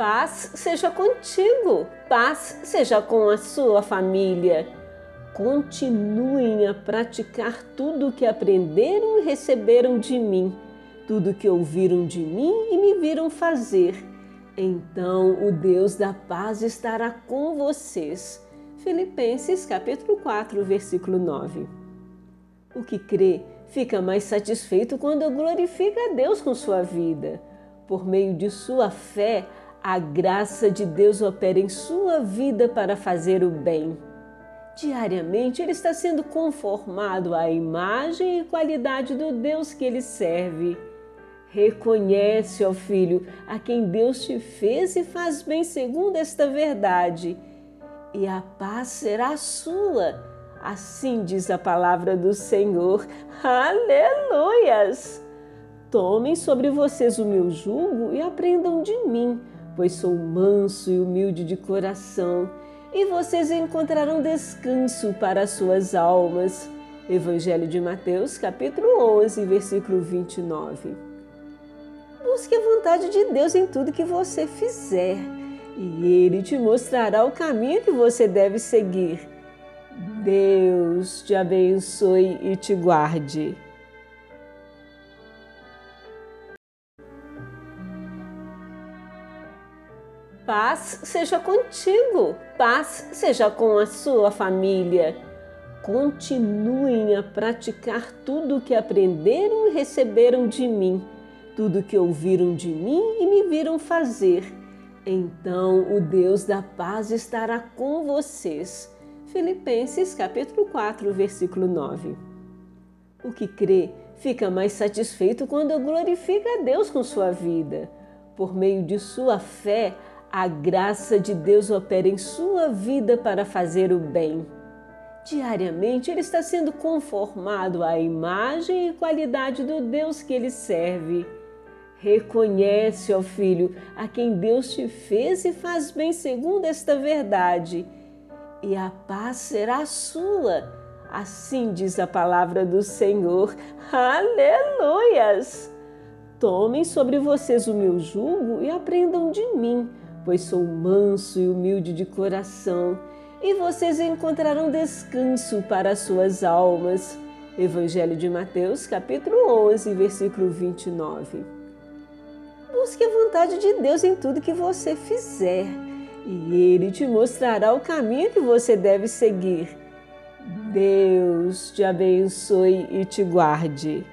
Paz seja contigo, paz seja com a sua família. Continuem a praticar tudo o que aprenderam e receberam de mim, tudo que ouviram de mim e me viram fazer. Então o Deus da paz estará com vocês. Filipenses capítulo 4, versículo 9. O que crê fica mais satisfeito quando glorifica a Deus com sua vida. Por meio de sua fé, a graça de Deus opera em sua vida para fazer o bem. Diariamente ele está sendo conformado à imagem e qualidade do Deus que ele serve. Reconhece, ó filho, a quem Deus te fez e faz bem segundo esta verdade, e a paz será sua. Assim diz a palavra do Senhor. Aleluias! Tomem sobre vocês o meu jugo e aprendam de mim pois sou manso e humilde de coração, e vocês encontrarão descanso para as suas almas. Evangelho de Mateus, capítulo 11, versículo 29. Busque a vontade de Deus em tudo que você fizer, e Ele te mostrará o caminho que você deve seguir. Deus te abençoe e te guarde. Paz seja contigo, paz seja com a sua família. Continuem a praticar tudo o que aprenderam e receberam de mim, tudo que ouviram de mim e me viram fazer. Então o Deus da paz estará com vocês. Filipenses capítulo 4, versículo 9. O que crê fica mais satisfeito quando glorifica a Deus com sua vida. Por meio de sua fé, a graça de Deus opera em sua vida para fazer o bem. Diariamente ele está sendo conformado à imagem e qualidade do Deus que ele serve. Reconhece, ó filho, a quem Deus te fez e faz bem segundo esta verdade, e a paz será sua. Assim diz a palavra do Senhor. Aleluias! Tomem sobre vocês o meu jugo e aprendam de mim pois sou manso e humilde de coração, e vocês encontrarão descanso para as suas almas. Evangelho de Mateus, capítulo 11, versículo 29. Busque a vontade de Deus em tudo que você fizer, e Ele te mostrará o caminho que você deve seguir. Deus te abençoe e te guarde.